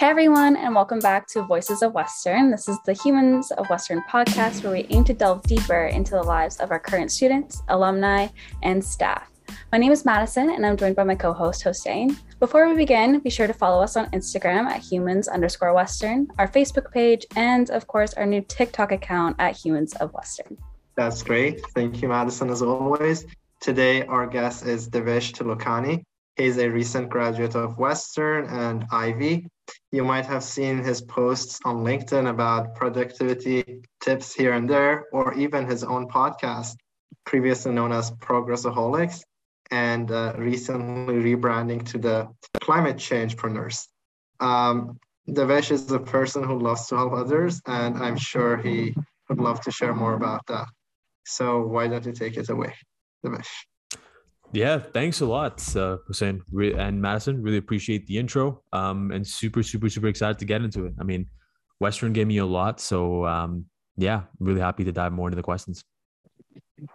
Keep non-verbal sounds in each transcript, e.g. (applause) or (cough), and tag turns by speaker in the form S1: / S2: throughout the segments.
S1: Hey everyone, and welcome back to Voices of Western. This is the Humans of Western podcast where we aim to delve deeper into the lives of our current students, alumni, and staff. My name is Madison, and I'm joined by my co-host Hossein. Before we begin, be sure to follow us on Instagram at humans underscore Western, our Facebook page, and of course our new TikTok account at Humans of Western.
S2: That's great. Thank you, Madison, as always. Today, our guest is Devesh Tilokani. He's a recent graduate of Western and Ivey. You might have seen his posts on LinkedIn about productivity tips here and there, or even his own podcast, previously known as Progressaholics, and uh, recently rebranding to the Climate Changepreneurs. Um, Devesh is a person who loves to help others, and I'm sure he would love to share more about that. So why don't you take it away, Devesh?
S3: Yeah, thanks a lot, uh, Hussein and Madison. Really appreciate the intro. Um, and super, super, super excited to get into it. I mean, Western gave me a lot, so um, yeah, really happy to dive more into the questions.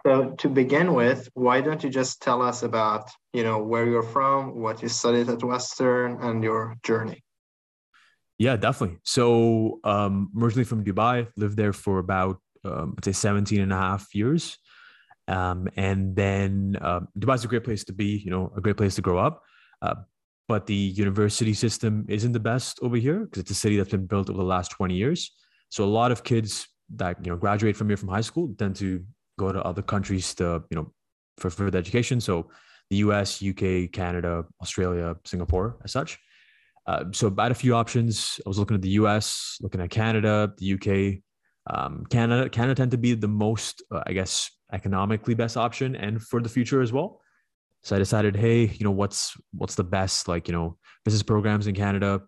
S2: So to begin with, why don't you just tell us about you know where you're from, what you studied at Western, and your journey?
S3: Yeah, definitely. So um, originally from Dubai, lived there for about um, I'd say 17 and a half years. Um, and then uh, Dubai is a great place to be, you know, a great place to grow up. Uh, but the university system isn't the best over here because it's a city that's been built over the last 20 years. So a lot of kids that, you know, graduate from here from high school tend to go to other countries to, you know, for further education. So the US, UK, Canada, Australia, Singapore, as such. Uh, so I had a few options. I was looking at the US, looking at Canada, the UK. Um, Canada, Canada tend to be the most, uh, I guess, economically best option and for the future as well. So I decided, hey, you know, what's what's the best like, you know, business programs in Canada?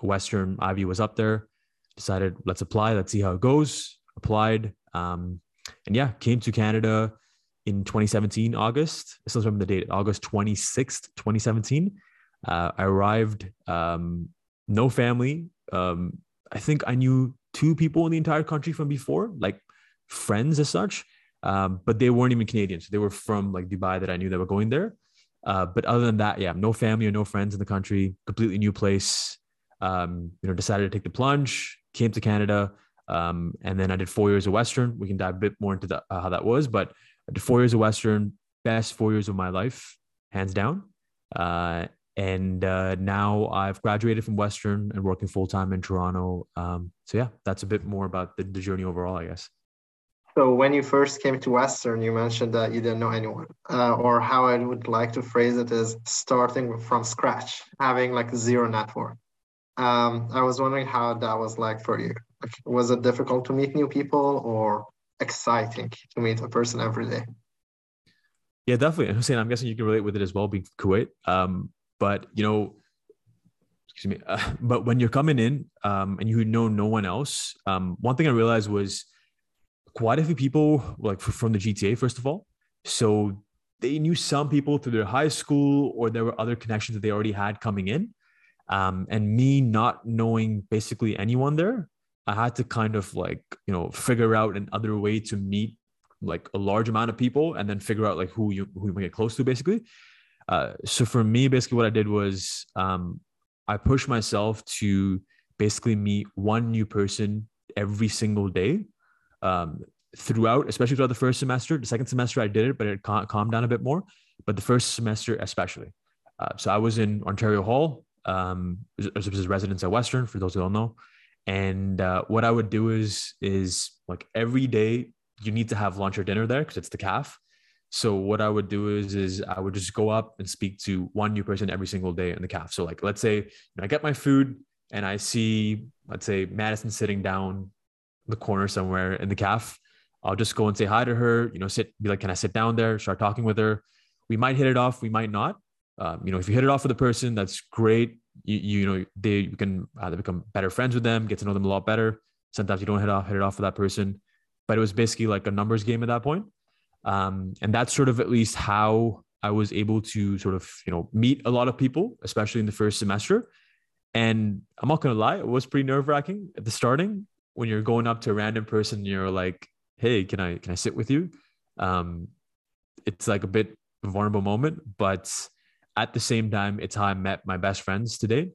S3: Western Ivey was up there. Decided, let's apply, let's see how it goes. Applied. Um, and yeah, came to Canada in 2017, August. I still remember the date, August 26th, 2017. Uh, I arrived, um, no family. Um, I think I knew two people in the entire country from before, like friends as such um, but they weren't even Canadians. They were from like Dubai that I knew that were going there. Uh, but other than that, yeah, no family or no friends in the country, completely new place. Um, you know, decided to take the plunge, came to Canada, um, and then I did four years of Western. We can dive a bit more into the, uh, how that was, but I did four years of Western, best four years of my life, hands down. Uh, and uh, now I've graduated from Western and working full time in Toronto. Um, so yeah, that's a bit more about the, the journey overall, I guess.
S2: So when you first came to Western, you mentioned that you didn't know anyone, uh, or how I would like to phrase it is starting from scratch, having like zero network. Um, I was wondering how that was like for you. Like, was it difficult to meet new people, or exciting to meet a person every day?
S3: Yeah, definitely. Hussein, I'm guessing you can relate with it as well, being Kuwait. Um, but you know, excuse me. Uh, (laughs) but when you're coming in um, and you know no one else, um, one thing I realized was quite a few people like from the GTA, first of all. So they knew some people through their high school, or there were other connections that they already had coming in. Um, and me not knowing basically anyone there, I had to kind of like, you know, figure out another way to meet like a large amount of people and then figure out like who you who you get close to basically. Uh, so for me, basically what I did was um, I pushed myself to basically meet one new person every single day um, throughout, especially throughout the first semester. The second semester I did it, but it cal- calmed down a bit more. But the first semester, especially. Uh, so I was in Ontario Hall, um, as a residence at Western, for those who don't know. And uh, what I would do is, is like every day you need to have lunch or dinner there because it's the caf. So what I would do is, is I would just go up and speak to one new person every single day in the caf. So like, let's say you know, I get my food and I see, let's say Madison sitting down the corner somewhere in the caf. I'll just go and say hi to her, you know, sit, be like, can I sit down there? Start talking with her. We might hit it off. We might not. Um, you know, if you hit it off with a person, that's great. You, you know, they you can either become better friends with them, get to know them a lot better. Sometimes you don't hit off, hit it off with that person, but it was basically like a numbers game at that point. Um, and that's sort of at least how I was able to sort of, you know, meet a lot of people, especially in the first semester. And I'm not gonna lie, it was pretty nerve wracking at the starting when you're going up to a random person, you're like, "Hey, can I can I sit with you?" Um, it's like a bit vulnerable moment, but at the same time, it's how I met my best friends today.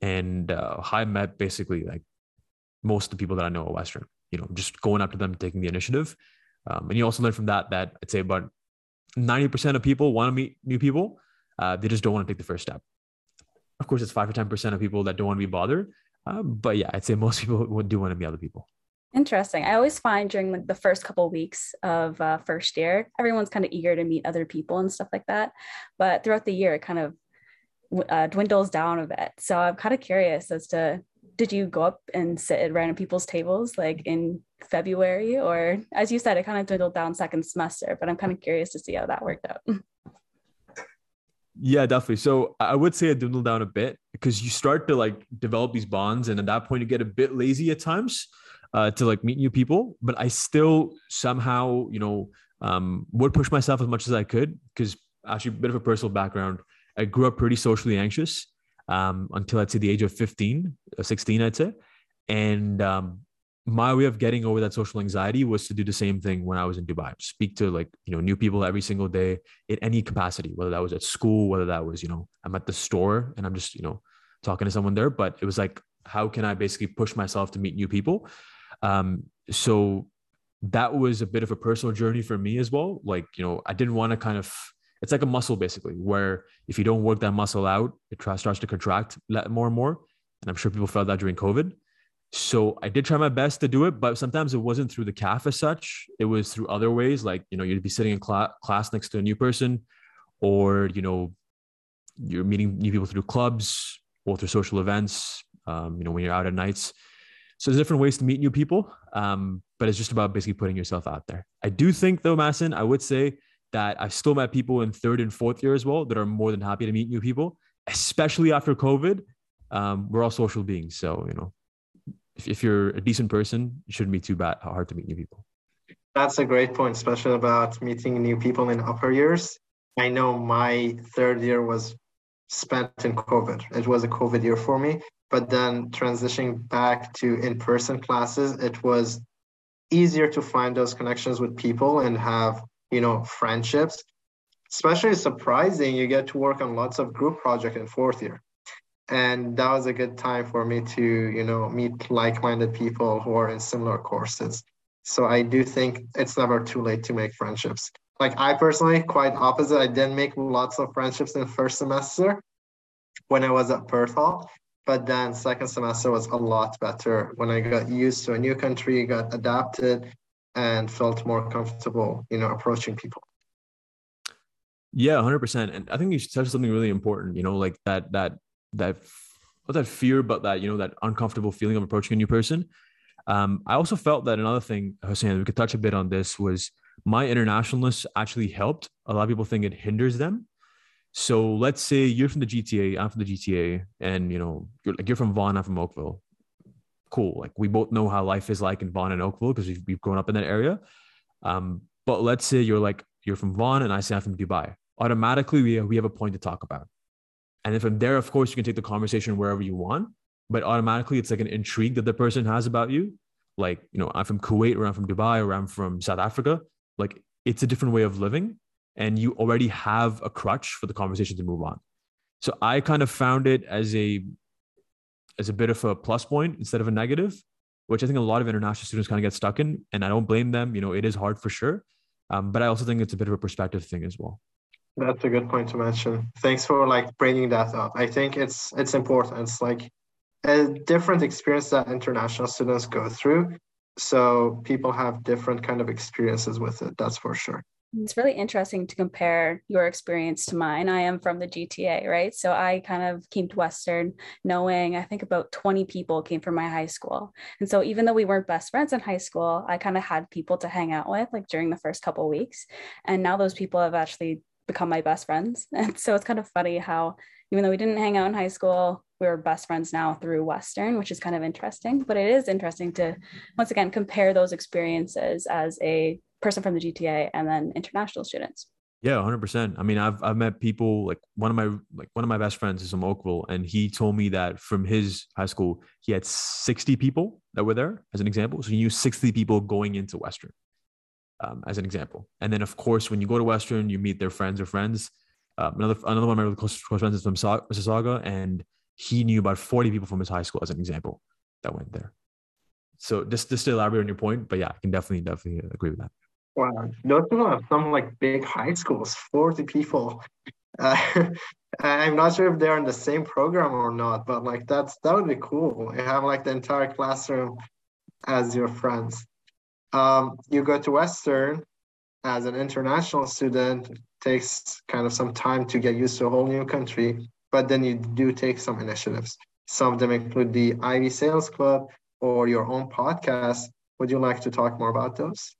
S3: and uh, I met basically like most of the people that I know at Western. You know, just going up to them, taking the initiative, um, and you also learn from that that I'd say about ninety percent of people want to meet new people. Uh, they just don't want to take the first step. Of course, it's five or ten percent of people that don't want to be bothered. Um, but yeah, I'd say most people (laughs) do want to meet other people.
S1: Interesting. I always find during like the first couple of weeks of uh, first year, everyone's kind of eager to meet other people and stuff like that. But throughout the year, it kind of uh, dwindles down a bit. So I'm kind of curious as to did you go up and sit at random people's tables like in February, or as you said, it kind of dwindled down second semester. But I'm kind of curious to see how that worked out. (laughs)
S3: Yeah, definitely. So I would say it dwindled down a bit because you start to like develop these bonds, and at that point, you get a bit lazy at times uh, to like meet new people. But I still somehow, you know, um, would push myself as much as I could because actually a bit of a personal background. I grew up pretty socially anxious um, until I'd say the age of 15, uh, 16, I'd say. And um, my way of getting over that social anxiety was to do the same thing when I was in Dubai. Speak to like, you know, new people every single day in any capacity, whether that was at school, whether that was, you know, I'm at the store and I'm just, you know, talking to someone there. But it was like, how can I basically push myself to meet new people? Um, so that was a bit of a personal journey for me as well. Like, you know, I didn't want to kind of it's like a muscle basically, where if you don't work that muscle out, it starts to contract more and more. And I'm sure people felt that during COVID. So I did try my best to do it, but sometimes it wasn't through the caf as such. It was through other ways, like you know, you'd be sitting in cl- class next to a new person, or you know, you're meeting new people through clubs or through social events. Um, you know, when you're out at nights. So there's different ways to meet new people, um, but it's just about basically putting yourself out there. I do think, though, Madison, I would say that I've still met people in third and fourth year as well that are more than happy to meet new people, especially after COVID. Um, we're all social beings. So, you know, if, if you're a decent person, it shouldn't be too bad hard to meet new people.
S2: That's a great point, especially about meeting new people in upper years. I know my third year was spent in COVID. It was a COVID year for me. But then transitioning back to in person classes, it was easier to find those connections with people and have you know, friendships. Especially surprising, you get to work on lots of group project in fourth year. And that was a good time for me to, you know, meet like-minded people who are in similar courses. So I do think it's never too late to make friendships. Like I personally, quite opposite. I didn't make lots of friendships in first semester when I was at Perth Hall, but then second semester was a lot better when I got used to a new country, got adapted, and felt more comfortable, you know, approaching people.
S3: Yeah, hundred percent. And I think you touched something really important. You know, like that that that not that fear, but that you know that uncomfortable feeling of approaching a new person. Um, I also felt that another thing, Hussein, we could touch a bit on this was my internationalness actually helped. A lot of people think it hinders them. So let's say you're from the GTA, I'm from the GTA, and you know you're like you're from Vaughan, I'm from Oakville cool. Like we both know how life is like in Vaughan and Oakville because we've, we've grown up in that area. Um, but let's say you're like, you're from Vaughan and I say I'm from Dubai. Automatically, we we have a point to talk about. And then from there, of course, you can take the conversation wherever you want. But automatically, it's like an intrigue that the person has about you. Like, you know, I'm from Kuwait or I'm from Dubai or I'm from South Africa. Like, it's a different way of living. And you already have a crutch for the conversation to move on. So I kind of found it as a as a bit of a plus point instead of a negative, which I think a lot of international students kind of get stuck in. And I don't blame them. You know, it is hard for sure. Um, but I also think it's a bit of a perspective thing as well.
S2: That's a good point to mention. Thanks for like bringing that up. I think it's it's important. It's like a different experience that international students go through. So people have different kind of experiences with it. That's for sure.
S1: It's really interesting to compare your experience to mine. I am from the GTA, right? So I kind of came to Western knowing I think about 20 people came from my high school. And so even though we weren't best friends in high school, I kind of had people to hang out with like during the first couple weeks. And now those people have actually become my best friends. (laughs) And so it's kind of funny how even though we didn't hang out in high school, we're best friends now through Western, which is kind of interesting. But it is interesting to once again compare those experiences as a person from the GTA and then international students.
S3: Yeah, 100%. I mean, I've I've met people like one of my like one of my best friends is from Oakville and he told me that from his high school, he had 60 people that were there as an example. So he knew 60 people going into Western. Um, as an example. And then of course, when you go to Western, you meet their friends or friends. Um, another another one of my really close, close friends is from Mississauga, and he knew about 40 people from his high school as an example that went there. So just, just to elaborate on your point, but yeah, I can definitely, definitely agree with that.
S2: Wow, those are some like big high schools, 40 people. (laughs) Uh, I'm not sure if they're in the same program or not, but like that's that would be cool. You have like the entire classroom as your friends. Um, you go to Western as an international student, takes kind of some time to get used to a whole new country, but then you do take some initiatives. Some of them include the Ivey Sales Club or your own podcast. Would you like to talk more about those?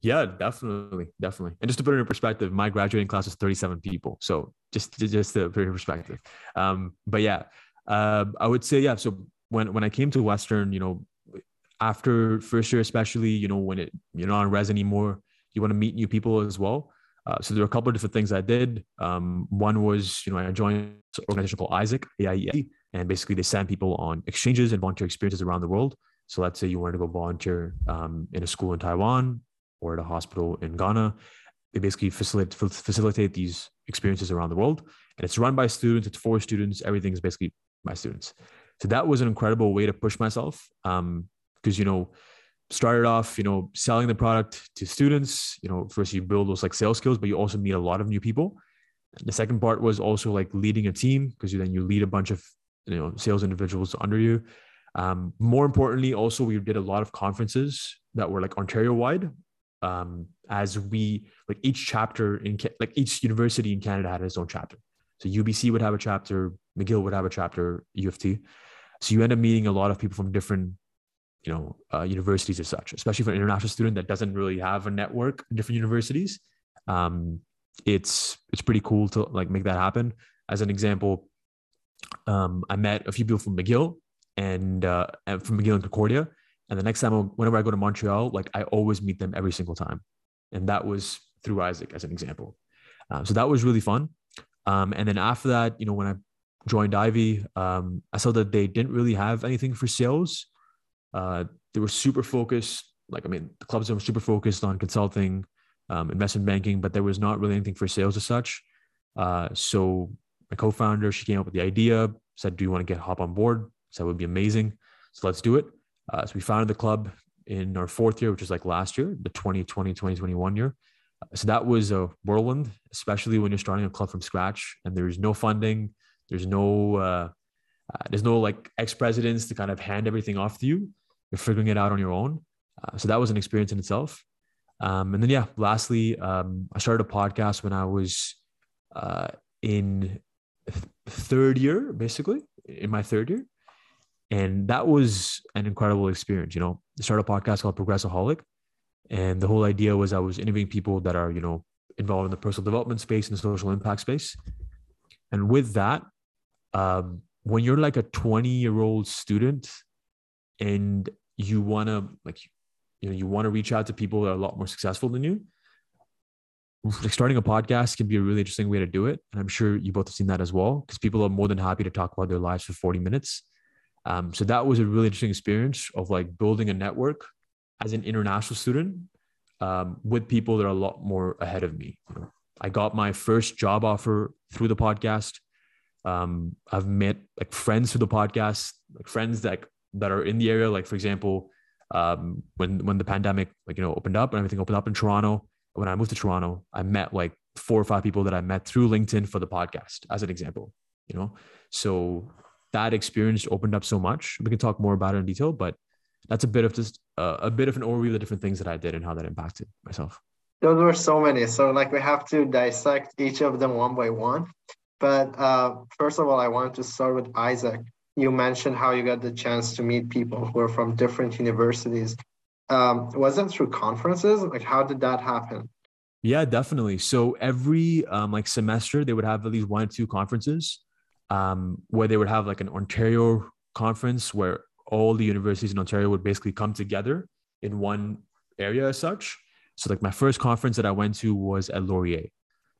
S3: Yeah, definitely, definitely. And just to put it in perspective, my graduating class was 37 people. So just just to put it in perspective. Um, but yeah, uh, I would say yeah. So when when I came to Western, you know, after first year, especially, you know, when it you're not on res anymore, you want to meet new people as well. Uh, so there were a couple of different things I did. Um, one was, you know, I joined an organization called AIESEC, AIEA, and basically they send people on exchanges and volunteer experiences around the world. So let's say you wanted to go volunteer um, in a school in Taiwan or at a hospital in Ghana. They basically facilitate facilitate these experiences around the world, and it's run by students. It's for students. Everything is basically by students. So that was an incredible way to push myself. Because you know, started off, you know, selling the product to students. You know, first you build those like sales skills, but you also meet a lot of new people. The second part was also like leading a team because you then you lead a bunch of you know sales individuals under you. Um, more importantly, also we did a lot of conferences that were like Ontario wide. Um, as we like each chapter in like each university in Canada had its own chapter. So UBC would have a chapter, McGill would have a chapter, U of T. So you end up meeting a lot of people from different you know uh, universities as such especially for an international student that doesn't really have a network in different universities. Um, it's it's pretty cool to like make that happen. As an example um, i met a few people from mcgill and, uh, from mcgill and concordia. And the next time whenever i go to montreal like i always meet them every single time. And that was through AIESEC as an example. Uh, so that was really fun. Um, and then after that you know when i joined Ivey um, i saw that they didn't really have anything for sales uh, they were super focused. Like, I mean, the clubs were super focused on consulting, um, investment banking, but there was not really anything for sales as such. Uh, so my co-founder, she came up with the idea, said, "Do you want to get hop on board?" So that would be amazing. So let's do it. Uh, so we founded the club in our fourth year, which is like last year, the 2020, 2021 year. Uh, so that was a whirlwind, especially when you're starting a club from scratch and there's no funding, there's no, uh, uh, there's no like ex presidents to kind of hand everything off to you you're figuring it out on your own. Uh, so that was an experience in itself. Um, and then, yeah, lastly, um, I started a podcast when I was uh, in th- third year, basically, in my third year. And that was an incredible experience. You know, I started a podcast called Progressaholic. And the whole idea was I was interviewing people that are, you know, involved in the personal development space and the social impact space. And with that, um, when you're like a 20 year old student and you want to like you know you want to reach out to people that are a lot more successful than you like starting a podcast can be a really interesting way to do it. And i'm sure you both have seen that as well because people are more than happy to talk about their lives for 40 minutes. Um, so that was a really interesting experience of like building a network as an international student um, with people that are a lot more ahead of me. I got my first job offer through the podcast. Um, i've met like friends through the podcast like friends that that are in the area. Like for example, um, when when the pandemic like you know opened up and everything opened up in Toronto. When I moved to Toronto, I met like four or five people that I met through LinkedIn for the podcast, as an example. You know, so that experience opened up so much. We can talk more about it in detail, but that's a bit of just uh, a bit of an overview of the different things that I did and how that impacted myself.
S2: Those were so many. So like we have to dissect each of them one by one. But uh, first of all, I wanted to start with AIESEC you mentioned how you got the chance to meet people who are from different universities. Um, was it through conferences? Like, how did that happen?
S3: Yeah, definitely. So every um, like semester, they would have at least one or two conferences um, where they would have like an Ontario conference where all the universities in Ontario would basically come together in one area as such. So like my first conference that I went to was at Laurier.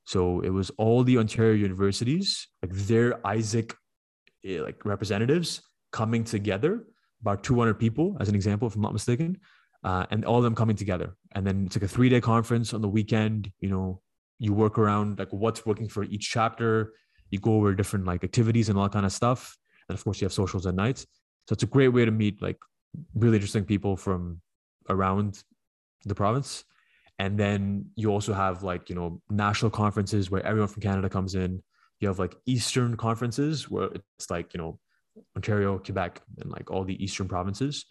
S3: So it was all the Ontario universities, like their Eh, like representatives coming together, about 200 people, as an example, if I'm not mistaken, uh, and all of them coming together. And then it's like a three day conference on the weekend. You know, you work around like what's working for each chapter. You go over different like activities and all that kind of stuff. And of course, you have socials at night. So it's a great way to meet like really interesting people from around the province. And then you also have like, you know, national conferences where everyone from Canada comes in. You have like Eastern conferences where it's like, you know, Ontario, Quebec, and like all the Eastern provinces.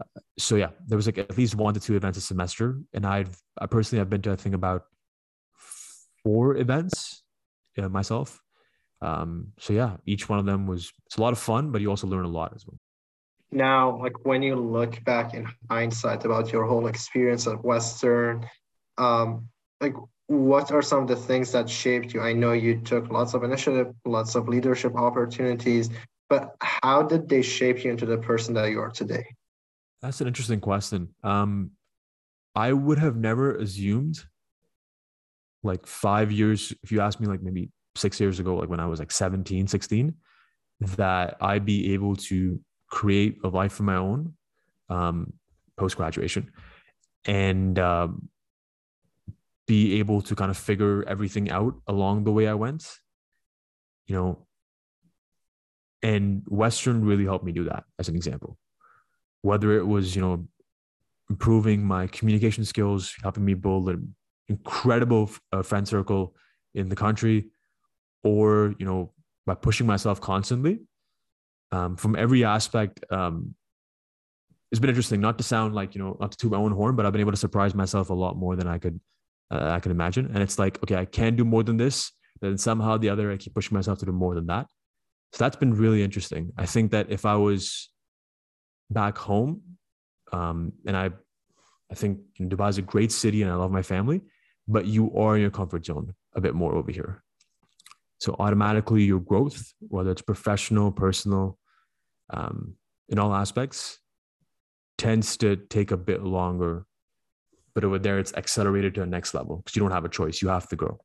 S3: Uh, so yeah, there was like at least one to two events a semester. And I've, I personally have been to, I think about four events uh, myself. Um, so yeah, each one of them was, it's a lot of fun, but you also learn a lot as well.
S2: Now, like when you look back in hindsight about your whole experience at Western, um, like what are some of the things that shaped you? I know you took lots of initiative, lots of leadership opportunities, but how did they shape you into the person that you are today?
S3: That's an interesting question. Um, I would have never assumed like five years, if you asked me like maybe six years ago, like when I was like 17, 16, that I'd be able to create a life of my own um, post graduation and um, be able to kind of figure everything out along the way I went. You know, and Western really helped me do that as an example. Whether it was, you know, improving my communication skills, helping me build an incredible uh, friend circle in the country, or, you know, by pushing myself constantly um, from every aspect. Um, it's been interesting not to sound like, you know, not to toot my own horn, but I've been able to surprise myself a lot more than I could, uh, I can imagine. And it's like, okay, I can do more than this. Then somehow the other, I keep pushing myself to do more than that so that's been really interesting. I think that if I was back home, um, and I, I think Dubai is a great city and I love my family, but you are in your comfort zone a bit more over here. So automatically your growth, whether it's professional, personal, um, in all aspects, tends to take a bit longer. But over there, it's accelerated to a next level because you don't have a choice. You have to grow.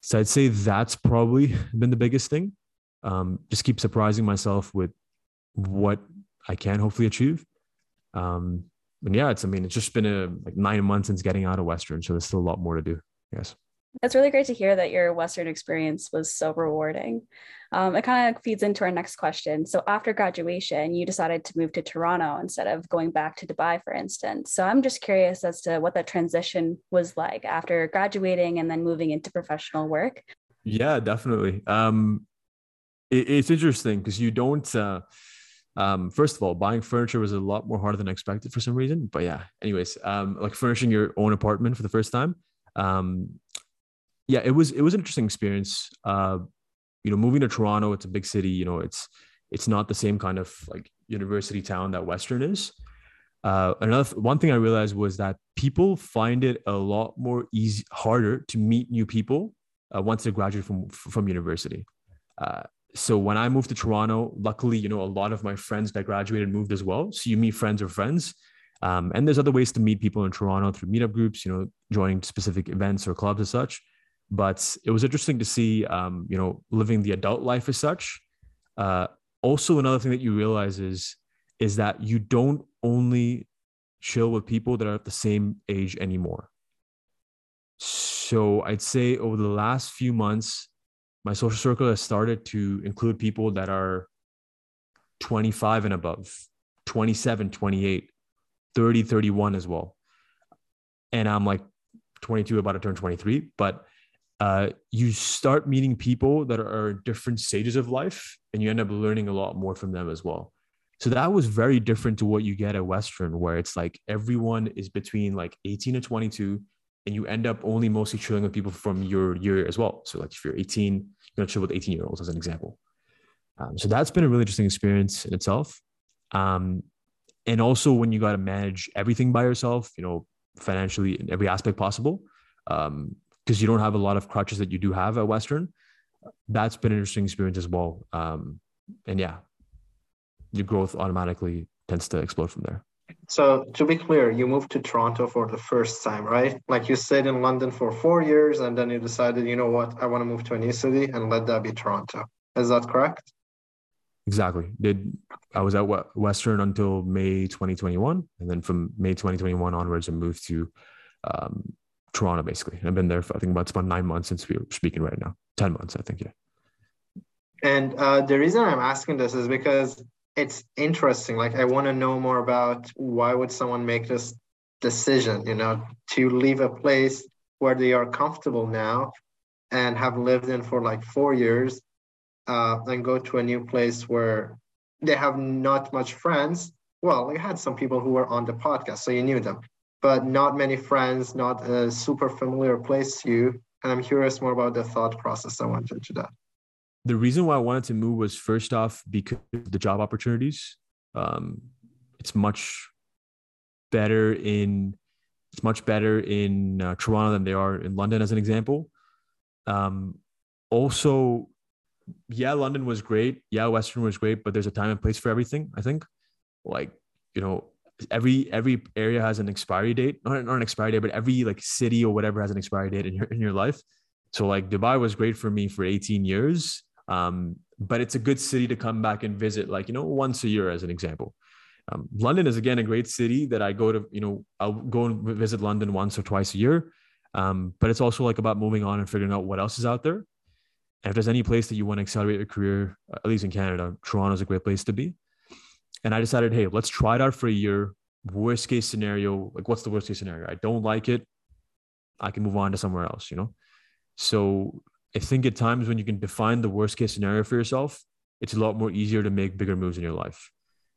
S3: So I'd say that's probably been the biggest thing um, just keep surprising myself with what I can hopefully achieve. Um, and yeah, it's, I mean, it's just been a like nine months since getting out of Western. So there's still a lot more to do. Yes.
S1: That's really great to hear that your Western experience was so rewarding. Um, it kind of feeds into our next question. So, after graduation, you decided to move to Toronto instead of going back to Dubai, for instance. So, I'm just curious as to what that transition was like after graduating and then moving into professional work.
S3: Yeah, definitely. Um, it, it's interesting because you don't. Uh, um, first of all, buying furniture was a lot more harder than expected for some reason. But yeah, anyways, um, like furnishing your own apartment for the first time. Um, yeah, it was it was an interesting experience. Uh, you know, moving to Toronto, it's a big city. You know, it's it's not the same kind of like university town that Western is. Uh, another one thing I realized was that people find it a lot more easy, harder to meet new people uh, once they graduate from from university. Uh, so when I moved to Toronto, luckily, you know, a lot of my friends that graduated moved as well. So you meet friends or friends. Um, and there's other ways to meet people in Toronto through meetup groups, you know, joining specific events or clubs as such. But it was interesting to see, um, you know, living the adult life as such. Uh, also, another thing that you realize is, is that you don't only chill with people that are at the same age anymore. So I'd say over the last few months, my social circle has started to include people that are 25 and above 27 28 30 31 as well and i'm like 22 about to turn 23 but uh, you start meeting people that are different stages of life and you end up learning a lot more from them as well so that was very different to what you get at western where it's like everyone is between like 18 and 22 and you end up only mostly chilling with people from your year as well. So like if you're 18, you're gonna chill with 18 year olds as an example. Um, so that's been a really interesting experience in itself. Um, and also when you got to manage everything by yourself, you know, financially in every aspect possible, because you don't have a lot of crutches that you do have at Western. That's been an interesting experience as well. Um, and yeah, your growth automatically tends to explode from there.
S2: So to be clear, you moved to Toronto for the first time, right? Like you stayed in London for four years and then you decided, you know what, I want to move to a new city and let that be Toronto. Is that correct?
S3: Exactly. Did I was at Western until May 2021, and then from May 2021 onwards, I moved to um, Toronto. Basically, I've been there for I think about, about nine months since we are speaking right now. Ten months, I think. Yeah.
S2: And uh, the reason I'm asking this is because it's interesting. Like I want to know more about why would someone make this decision, you know, to leave a place where they are comfortable now and have lived in for like four years uh, and go to a new place where they have not much friends. Well, I had some people who were on the podcast, so you knew them, but not many friends, not a super familiar place to you. And I'm curious more about the thought process that went into that.
S3: The reason why I wanted to move was first off because the job opportunities. Um, it's much better in it's much better in uh, Toronto than they are in London, as an example. Um, also, yeah, London was great. Yeah, Western was great, but there's a time and place for everything. I think, like you know, every every area has an expiry date, not, not an expiry date, but every like city or whatever has an expiry date in your in your life. So like Dubai was great for me for 18 years, um, but it's a good city to come back and visit, like you know, once a year, as an example. Um, London is again a great city that I go to. You know, I'll go and visit London once or twice a year. Um, but it's also like about moving on and figuring out what else is out there. And if there's any place that you want to accelerate your career, at least in Canada, Toronto is a great place to be. And I decided, hey, let's try it out for a year. Worst case scenario, like what's the worst case scenario? I don't like it. I can move on to somewhere else, you know? So I think at times when you can define the worst case scenario for yourself, it's a lot more easier to make bigger moves in your life.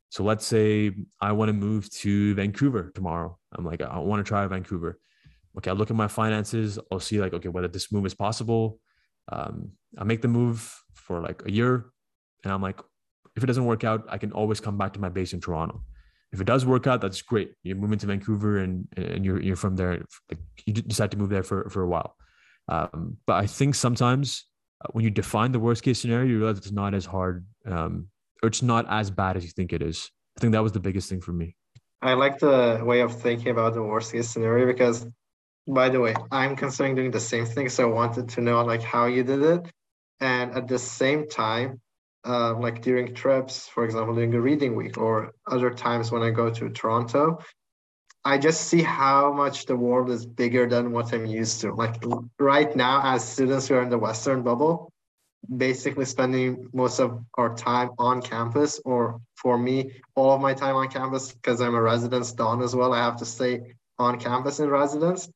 S3: So let's say I want to move to Vancouver tomorrow. I'm like, I want to try Vancouver. Okay, I'll look at my finances. I'll see like, okay, whether this move is possible. Um, I make the move for like a year, and I'm like, if it doesn't work out, I can always come back to my base in Toronto. If it does work out, that's great. You move into Vancouver and and you're you're from there. You decide to move there for for a while. Um, but I think sometimes uh, when you define the worst case scenario, you realize it's not as hard um, or it's not as bad as you think it is. I think that was the biggest thing for me.
S2: I like the way of thinking about the worst case scenario because, by the way, I'm considering doing the same thing. So I wanted to know like how you did it, and at the same time, uh, like during trips, for example, during a reading week or other times when I go to Toronto, I just see how much the world is bigger than what I'm used to. Like right now, as students who are in the Western bubble, basically spending most of our time on campus, or for me, all of my time on campus because I'm a residence don as well. I have to stay on campus in residence.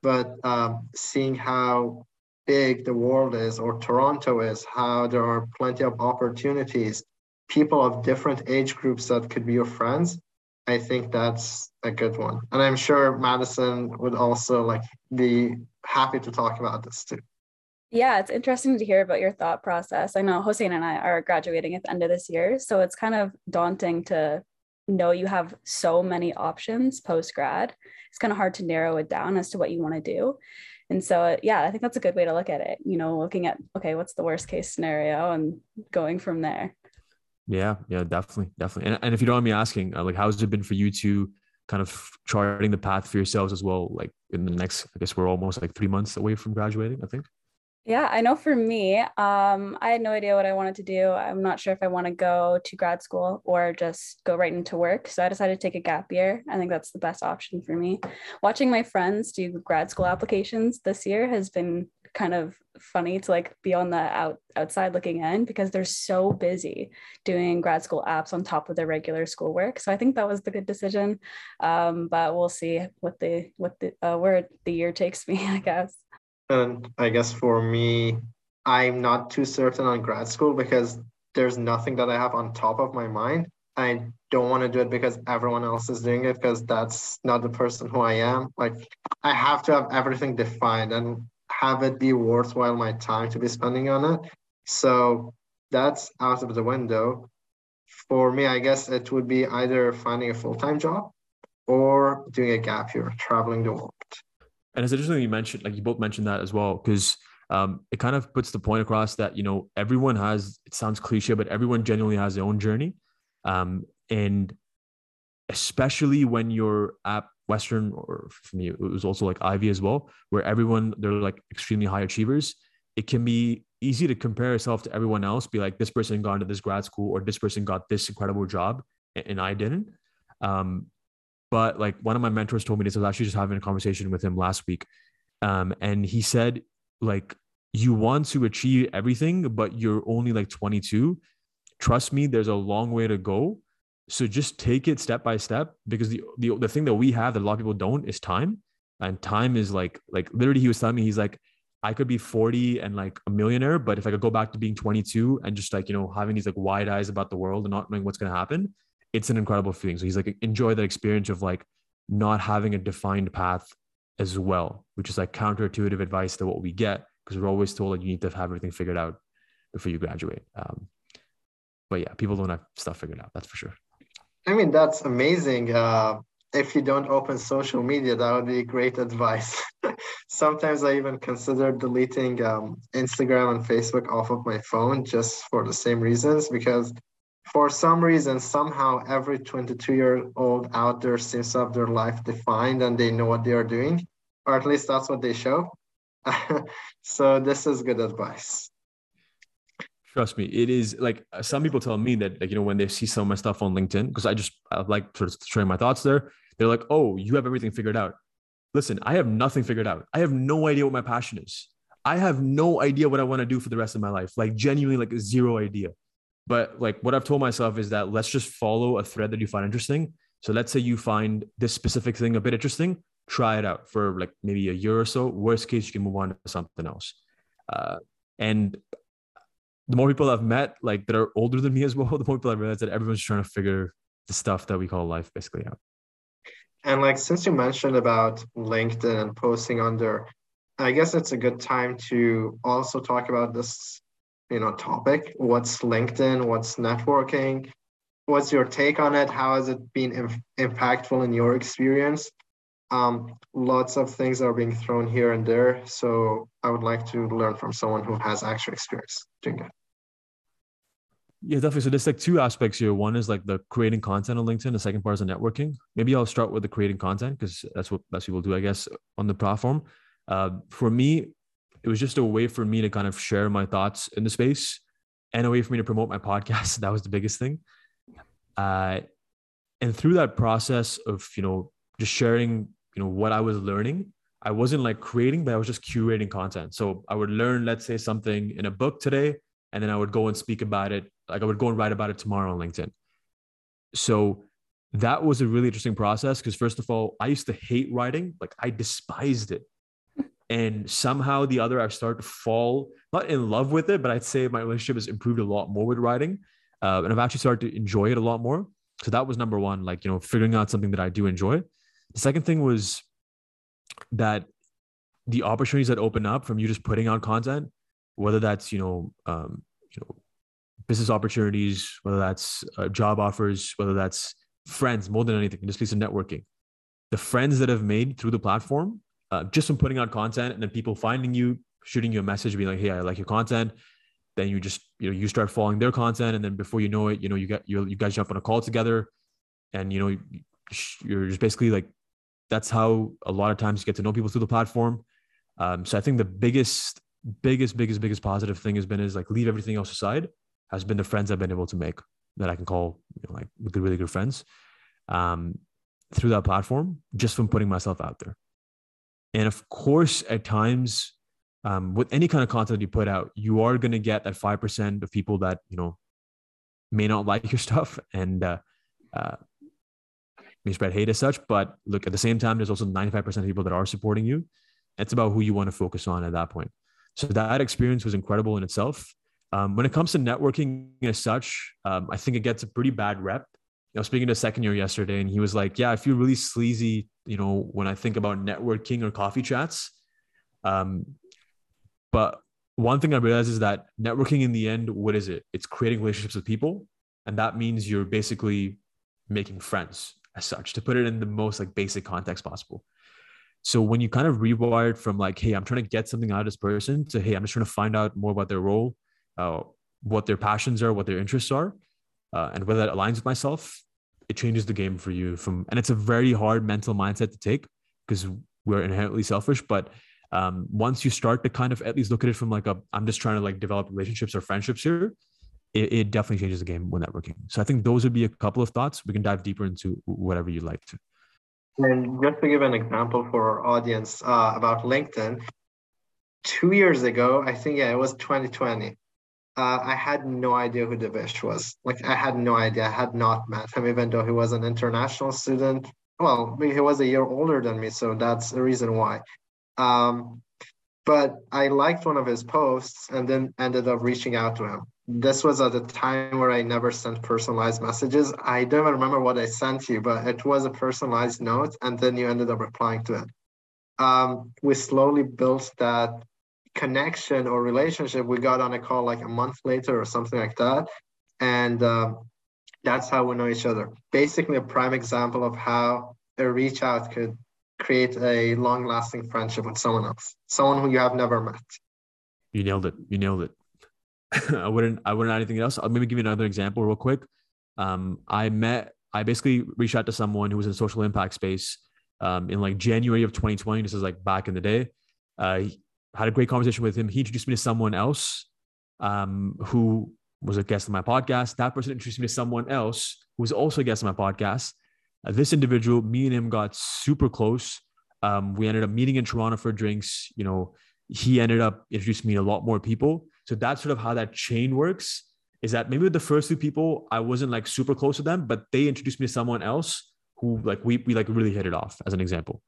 S2: But um, seeing how big the world is, or Toronto is, how there are plenty of opportunities, people of different age groups that could be your friends, I think that's a good one. And I'm sure Madison would also like be happy to talk about this too.
S1: Yeah, it's interesting to hear about your thought process. I know Hossein and I are graduating at the end of this year, so it's kind of daunting to know you have so many options post grad. It's kind of hard to narrow it down as to what you want to do. And so, yeah, I think that's a good way to look at it. You know, looking at, okay, what's the worst case scenario and going from there.
S3: Yeah, yeah, definitely, definitely. And, and if you don't mind me asking, uh, like, how's it been for you to kind of charting the path for yourselves as well? Like in the next, I guess we're almost like three months away from graduating, I think.
S1: Yeah, I know for me, um, I had no idea what I wanted to do. I'm not sure if I want to go to grad school or just go right into work. So I decided to take a gap year. I think that's the best option for me. Watching my friends do grad school applications this year has been kind of funny to like be on the out outside looking in because they're so busy doing grad school apps on top of their regular schoolwork. So I think that was the good decision. Um, but we'll see what the what the uh, where the year takes me, (laughs) I guess.
S2: And I guess for me, I'm not too certain on grad school because there's nothing that I have on top of my mind. I don't want to do it because everyone else is doing it because that's not the person who I am. Like I have to have everything defined and have it be worthwhile my time to be spending on it. So that's out of the window. For me, I guess it would be either finding a full-time job or doing a gap year, traveling the world
S3: and it's interesting you mentioned like you both mentioned that as well because um, it kind of puts the point across that you know everyone has it sounds cliche but everyone genuinely has their own journey. Um, and especially when you're at western or for me it was also like Ivey as well where everyone they're like extremely high achievers it can be easy to compare yourself to everyone else be like this person got into this grad school or this person got this incredible job and i didn't. Um, but like one of my mentors told me this. I was actually just having a conversation with him last week. Um, and he said, like, you want to achieve everything, but you're only like 22, trust me, there's a long way to go. So just take it step by step because the, the the thing that we have that a lot of people don't is time. And time is like like literally he was telling me he's like I could be 40 and like a millionaire, but if I could go back to being 22 and just like, you know, having these like wide eyes about the world and not knowing what's going to happen, it's an incredible feeling. So he's like, enjoy that experience of like not having a defined path as well, which is like counterintuitive advice to what we get because we're always told that you need to have everything figured out before you graduate. Um, but yeah, people don't have stuff figured out. That's for sure.
S2: I mean, that's amazing. Uh, if you don't open social media, that would be great advice. (laughs) Sometimes I even consider deleting um, Instagram and Facebook off of my phone just for the same reasons because for some reason, somehow every 22 year old out there seems to have their life defined and they know what they are doing, or at least that's what they show. (laughs) so this is good advice.
S3: Trust me, it is like uh, some people tell me that like you know when they see some of my stuff on LinkedIn because I just I like sort of sharing my thoughts there. They're like, "Oh, you have everything figured out." Listen, I have nothing figured out. I have no idea what my passion is. I have no idea what I want to do for the rest of my life. Like genuinely, like zero idea. But like what I've told myself is that let's just follow a thread that you find interesting. So let's say you find this specific thing a bit interesting, try it out for like maybe a year or so. Worst case, you can move on to something else. Uh, and the more people I've met, like that are older than me as well, (laughs) the more people I realize that everyone's trying to figure the stuff that we call life basically out.
S2: And like since you mentioned about LinkedIn and posting there, I guess it's a good time to also talk about this, you know, topic. What's LinkedIn? What's networking? What's your take on it? How has it been Im- impactful in your experience? Um, lots of things are being thrown here and there. So I would like to learn from someone who has actual experience doing it.
S3: Yeah, definitely. So there's like two aspects here. One is like the creating content on LinkedIn. The second part is the networking. Maybe I'll start with the creating content because that's what most people do, I guess, on the platform. Uh, for me, it was just a way for me to kind of share my thoughts in the space and a way for me to promote my (laughs) podcast. That was the biggest thing. Uh, and through that process of, you know, just sharing, you know, what I was learning, I wasn't like creating, but I was just curating content. So I would learn, let's say, something in a book today, and then I would go and speak about it like I would go and write about it tomorrow on LinkedIn. So that was a really interesting process because first of all, I used to hate writing, like I despised it. And somehow the other, I've started to fall not in love with it, but I'd say my relationship has improved a lot more with writing, uh, and I've actually started to enjoy it a lot more. So that was number one, like you know, figuring out something that I do enjoy. The second thing was that the opportunities that open up from you just putting out content, whether that's you know, um, you know, business opportunities, whether that's uh, job offers, whether that's friends, more than anything, just piece of networking. The friends that have made through the platform, uh, just from putting out content and then people finding you, shooting you a message, being like, "Hey, I like your content." Then you just you know you start following their content, and then before you know it, you know you get you you guys jump on a call together, and you know you're just basically like that's how a lot of times you get to know people through the platform. Um, so I think the biggest, biggest, biggest, biggest positive thing has been is like leave everything else aside has been the friends I've been able to make that I can call you know, like good, really good friends um, through that platform, just from putting myself out there. And of course, at times, um, with any kind of content you put out, you are going to get that five percent of people that you know may not like your (laughs) stuff and uh, uh, may spread hate as such. But look, at the same time, there's also 95% of people that are supporting you. It's about who you want to focus on at that point. So that experience was incredible in itself. Um, when it comes to networking as such, um, I think it gets a pretty bad rep. You was speaking to a second year yesterday, and he was like, "Yeah, I feel really sleazy, you know, when I think about networking or coffee chats." Um, but one thing I realized is that networking, in the end, what is it? It's creating relationships with people, and that means you're basically making friends as such. To put it in the most like basic context possible. So when you kind of rewired from like, "Hey, I'm trying to get something out of this person," to "Hey, I'm just trying to find out more about their role." uh, what their passions are, what their interests are, uh, and whether that aligns with myself, it changes the game for you. From and it's a very hard mental mindset to take because we're inherently selfish. But um, once you start to kind of at least look at it from like a, I'm just trying to like develop relationships or friendships here. It, it definitely changes the game when networking. So I think those would be a couple of thoughts. We can dive deeper into whatever you'd like to.
S2: And just to give an example for our audience uh, about LinkedIn, two years ago, I think yeah, it was 2020. Uh, I had no idea who Devesh was. Like I had no idea. I had not met him, even though he was an international student. Well, he was a year older than me, so that's the reason why. Um, but I liked one of his posts and then ended up reaching out to him. This was at a time where I never sent personalized messages. I don't even remember what I sent you, but it was a personalized note, and then you ended up replying to it. Um, we slowly built that connection or relationship. We got on a call like a month later or something like that, and uh, that's how we know each other. Basically, a prime example of how a reach out could create a long lasting friendship with someone else, someone who you have never met.
S3: You nailed it. You nailed it. (laughs) I wouldn't I wouldn't add anything else. I'll maybe give you another example real quick. Um, I met I basically reached out to someone who was in social impact space um, in like January of 2020. This is like back in the day. Uh, had a great conversation with him. He introduced me to someone else um, who was a guest on my podcast. That person introduced me to someone else who was also a guest on my podcast. Uh, this individual, me and him got super close. Um, we ended up meeting in Toronto for drinks. You know, he ended up introducing me to a lot more people. So that's sort of how that chain works. Is that maybe with the first two people, I wasn't like super close to them, but they introduced me to someone else who like we we like really hit it off as an example.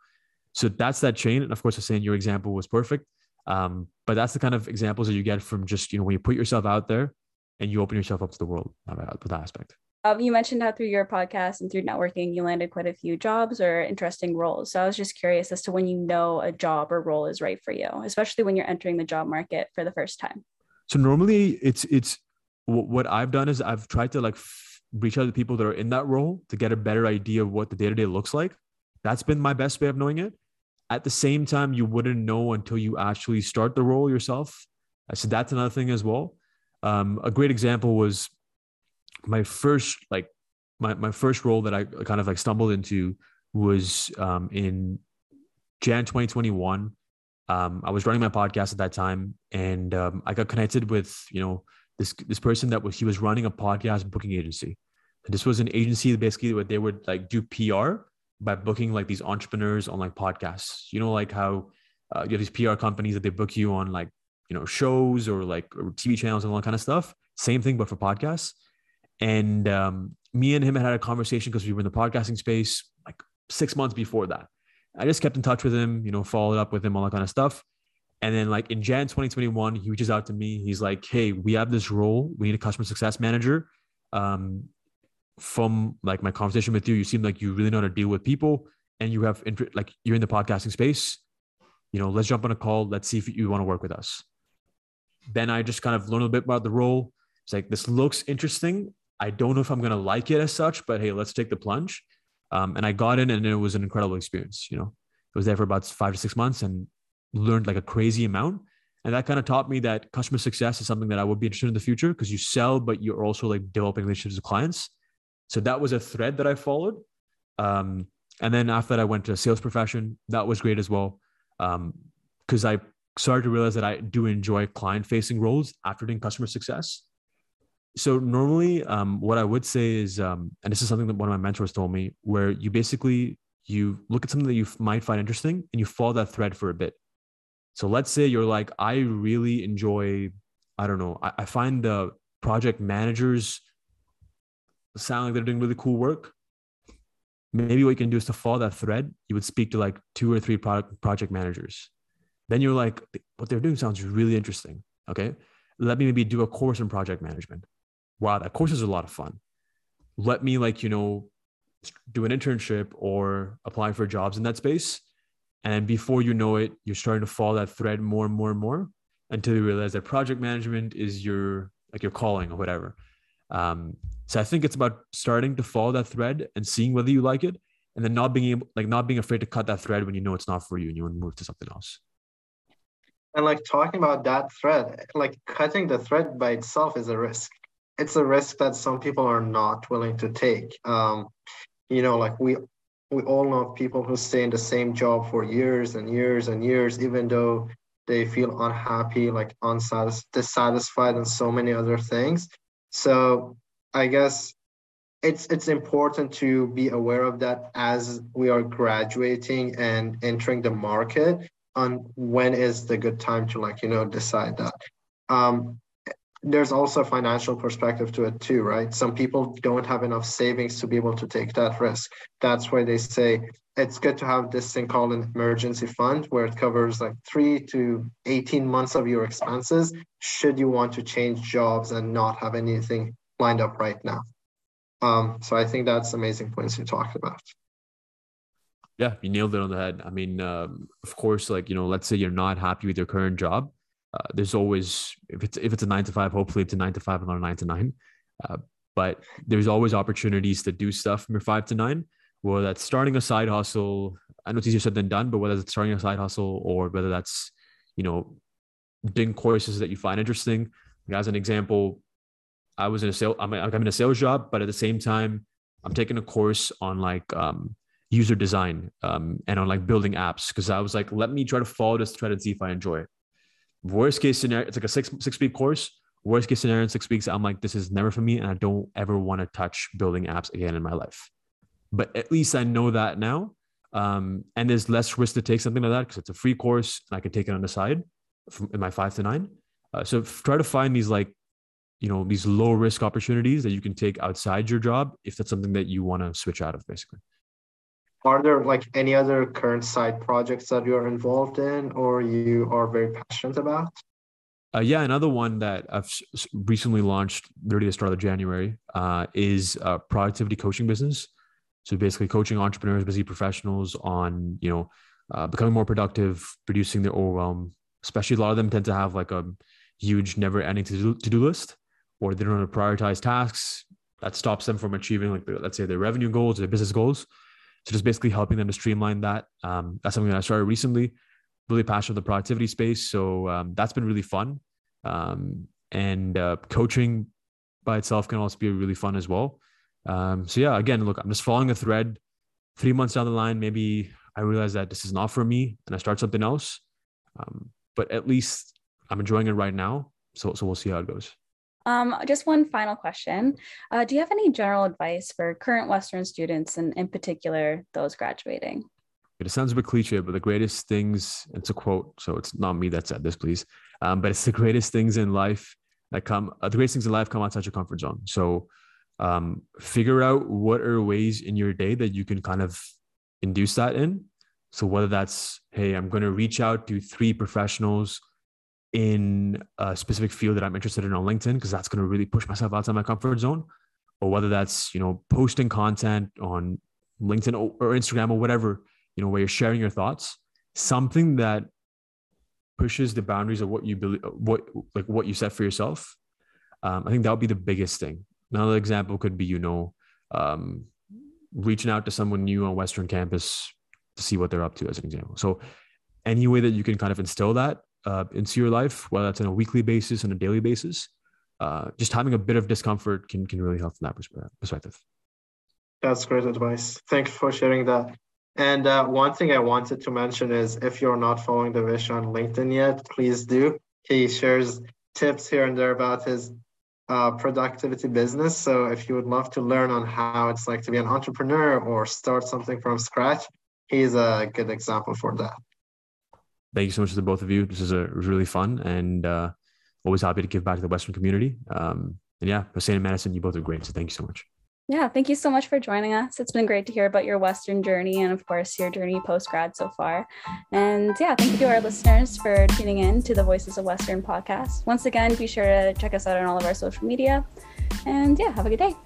S3: So that's that chain. And of course, I was saying your example was perfect. Um, but that's the kind of examples that you get from just you know when you put yourself out there and you open yourself up to the world with that aspect.
S1: Um, you mentioned how through your podcast and through networking, you landed quite a few jobs or interesting roles. So I was just curious as to when you know a job or role is right for you, especially when you're entering the job market for the first time.
S3: So normally, it's it's what I've done is I've tried to like f- reach out to people that are in that role to get a better idea of what the day to day looks like. That's been my best way of knowing it. At the same time, you wouldn't know until you actually start the role yourself. So that's another thing as well. Um, a great example was my first like my, my first role that I kind of like stumbled into was um, in Jan 2021. Um, I was running my podcast at that time, and um, I got connected with you know this this person that was he was running a podcast booking agency. And this was an agency basically where they would like do PR by booking like these entrepreneurs on like podcasts. You know, like how uh, you have these PR companies that they book you on like you know shows or like or TV channels and all that kind of stuff. Same thing, but for podcasts. And um, me and him had had a conversation because we were in the podcasting space like six months before that. I just kept in touch with him, you know, followed up with him, all that kind of stuff. And then, like in Jan 2021, he reaches out to me. He's like, "Hey, we have this role. We need a customer success manager." Um, from like my conversation with you, you seem like you really know how to deal with people, and you have interest. Like you're in the podcasting space. You know, let's jump on a call. Let's see if you want to work with us. Then I just kind of learned a bit about the role. It's like this looks interesting. I don't know if I'm going to like it as such, but hey, let's take the plunge. Um, and I got in and it was an incredible experience. You know, I was there for about five to six months and learned like a crazy amount. And that kind of taught me that customer success is something that I would be interested in the future because you sell, but you're also like developing relationships with clients. So that was a thread that I followed. Um, and then after that, I went to sales profession. That was great as well. Because um, I started to realize that I do enjoy client facing roles after doing customer success so normally um, what i would say is um, and this is something that one of my mentors told me where you basically you look at something that you might find interesting and you follow that thread for a bit so let's say you're like i really enjoy i don't know i, I find the project managers sound like they're doing really cool work maybe what you can do is to follow that thread you would speak to like two or three product project managers then you're like what they're doing sounds really interesting okay let me maybe do a course in project management wow, that course is a lot of fun. Let me like, you know, do an internship or apply for jobs in that space. And before you know it, you're starting to follow that thread more and more and more until you realize that project management is your like your calling or whatever. Um, so I think it's about starting to follow that thread and seeing whether you like it, and then not being able, like not being afraid to cut that thread when you know it's not for you and you want to move to something else.
S2: And like talking about that thread, like cutting the thread by itself is a risk it's a risk that some people are not willing to take. Um, you know, like we we all know people who stay in the same job for years and years and years, even though they feel unhappy, like unsatisfied, dissatisfied, and so many other things. So I guess it's it's important to be aware of that as we are graduating and entering the market on when is the good time to like you know decide that. Um, there's also a financial perspective to it too right some people don't have enough savings to be able to take that risk that's why they say it's good to have this thing called an emergency fund where it covers like 3 to 18 months of your expenses should you want to change jobs and not have anything lined up right now um, so i think that's amazing points you talked about
S3: yeah, you nailed it on the head. I mean, um, of course, like you know, let's say you're not happy with your current job. Uh, there's always if it's if it's a nine to five, hopefully it's a nine to five and not a nine to nine. Uh, but there's always opportunities to do stuff from your five to nine. Whether that's starting a side hustle, I know it's easier said than done, but whether it's starting a side hustle or whether that's you know doing courses that you find interesting. Like As an example, I was in a sale. I'm, I'm in a sales job, but at the same time, I'm taking a course on like um, user design um, and on like building apps because I was like, let me try to follow this thread and see if I enjoy it. Worst case scenario, it's like a six six week course. Worst case scenario in six weeks, I'm like, this is never for me, and I don't ever want to touch building apps again in my life. But at least I know that now, um, and there's less risk to take something like that because it's a free course and I can take it on the side from in my five to nine. Uh, so try to find these like you know these low risk opportunities that you can take outside your job if that's something that you want to switch out of basically
S2: are there like any other current side projects that you're involved in or you are very passionate about?
S3: Uh, yeah, another one that I've recently launched, literally the start of January, uh, is a productivity coaching business. So basically, coaching entrepreneurs, busy professionals on you know uh, becoming more productive, reducing their overwhelm. Especially, a lot of them tend to have like a huge, never-ending to-do, to-do list, or they don't to prioritize tasks. That stops them from achieving, like, let's say, their revenue goals, their business goals. So just basically helping them to streamline that. Um, that's something that I started recently. Really passionate with the productivity space, so um, that's been really fun. Um, and uh, coaching by itself can also be really fun as well. Um, so yeah, again, look, I'm just following a thread. Three months down the line, maybe I realize that this is not for me, and I start something else. Um, but at least I'm enjoying it right now. So so we'll see how it goes.
S1: Um, just one final question. Uh, do you have any general advice for current Western students and in particular those graduating?
S3: It sounds a bit cliche, but the greatest things, it's a quote, so it's not me that said this, please. Um, but it's the greatest things in life that come, uh, the greatest things in life come outside your comfort zone. So um, figure out what are ways in your day that you can kind of induce that in. So whether that's, hey, I'm going to reach out to three professionals in a specific field that I'm interested in on LinkedIn because that's going to really push myself outside my comfort zone, or whether that's you know posting content on LinkedIn or Instagram or whatever you know where you're sharing your thoughts, something that pushes the boundaries of what you believe, what like what you set for yourself. Um, I think that would be the biggest thing. Another example could be you know um, reaching out to someone new on Western campus to see what they're up to as an example. So any way that you can kind of instill that uh, into your life, whether that's on a weekly basis and a daily basis, uh, just having a bit of discomfort can can really help from that perspective.
S2: That's great advice. Thanks for sharing that. And uh, one thing I wanted to mention is if you're not following Devesh on LinkedIn yet, please do. He shares tips here and there about his uh, productivity business. So if you would love to learn on how it's like to be an entrepreneur or start something from scratch, he's a good example for that
S3: thank you so much to both of you. This is a really fun and uh, always happy to give back to the Western community. Um, and yeah, Hussein and Madison, you both are great. So thank you so much.
S1: Yeah, thank you so much for joining us. It's been great to hear about your Western journey and, of course, your journey post grad so far. And yeah, thank you to our listeners for tuning in to the Voices of Western podcast. Once again, be sure to check us out on all of our social media. And yeah, have a good day.